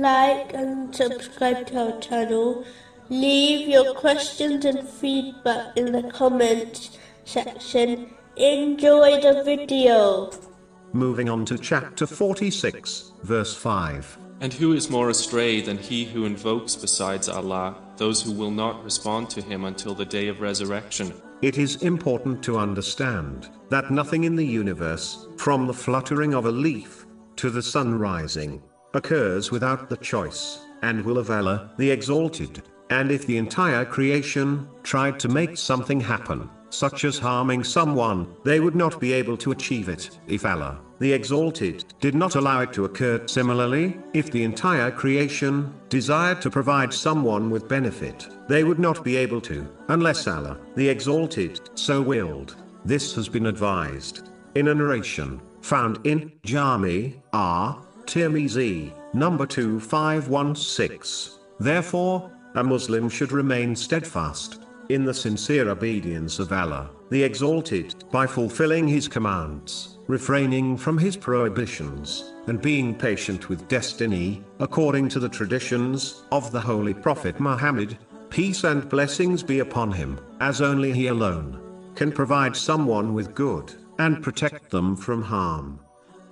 like and subscribe to our channel. Leave your questions and feedback in the comments section. Enjoy the video. Moving on to chapter 46, verse 5. And who is more astray than he who invokes besides Allah those who will not respond to him until the day of resurrection? It is important to understand that nothing in the universe, from the fluttering of a leaf to the sun rising, occurs without the choice and will of Allah, the Exalted. And if the entire creation tried to make something happen, such as harming someone, they would not be able to achieve it, if Allah, the Exalted, did not allow it to occur. Similarly, if the entire creation desired to provide someone with benefit, they would not be able to, unless Allah, the Exalted, so willed. This has been advised in a narration found in Jami At. Tirmizi, number 2516. Therefore, a Muslim should remain steadfast in the sincere obedience of Allah, the Exalted, by fulfilling His commands, refraining from His prohibitions, and being patient with destiny, according to the traditions of the Holy Prophet Muhammad, peace and blessings be upon him, as only he alone can provide someone with good, and protect them from harm.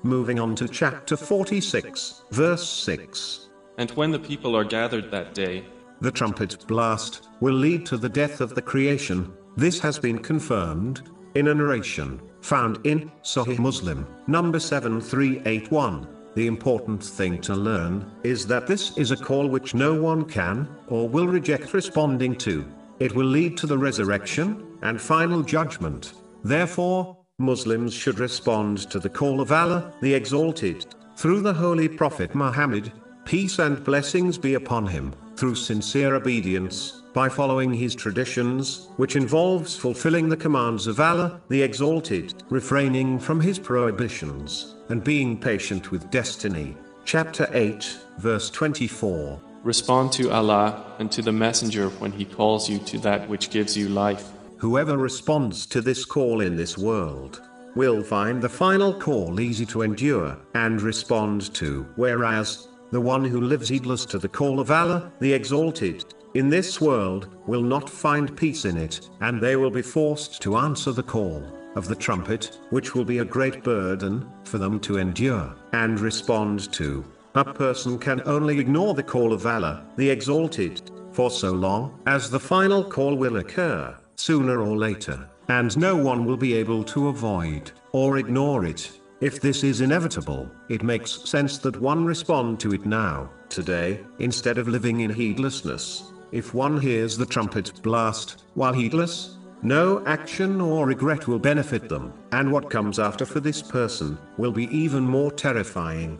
Moving on to chapter 46, verse 6. And when the people are gathered that day, the trumpet blast will lead to the death of the creation. This has been confirmed in a narration found in Sahih Muslim, number 7381. The important thing to learn is that this is a call which no one can or will reject responding to. It will lead to the resurrection and final judgment. Therefore, Muslims should respond to the call of Allah, the Exalted, through the Holy Prophet Muhammad, peace and blessings be upon him, through sincere obedience, by following his traditions, which involves fulfilling the commands of Allah, the Exalted, refraining from his prohibitions, and being patient with destiny. Chapter 8, verse 24. respond to Allah and to the Messenger when he calls you to that which gives you life. Whoever responds to this call in this world will find the final call easy to endure and respond to, whereas the one who lives heedless to the call of Allah, the Exalted, in this world, will not find peace in it, and they will be forced to answer the call of the trumpet, which will be a great burden for them to endure and respond to. A person can only ignore the call of Allah, the Exalted, for so long as the final call will occur sooner or later, and no one will be able to avoid or ignore it. If this is inevitable, it makes sense that one respond to it now, today, instead of living in heedlessness. If one hears the trumpet blast, while heedless, no action or regret will benefit them, and what comes after for this person will be even more terrifying.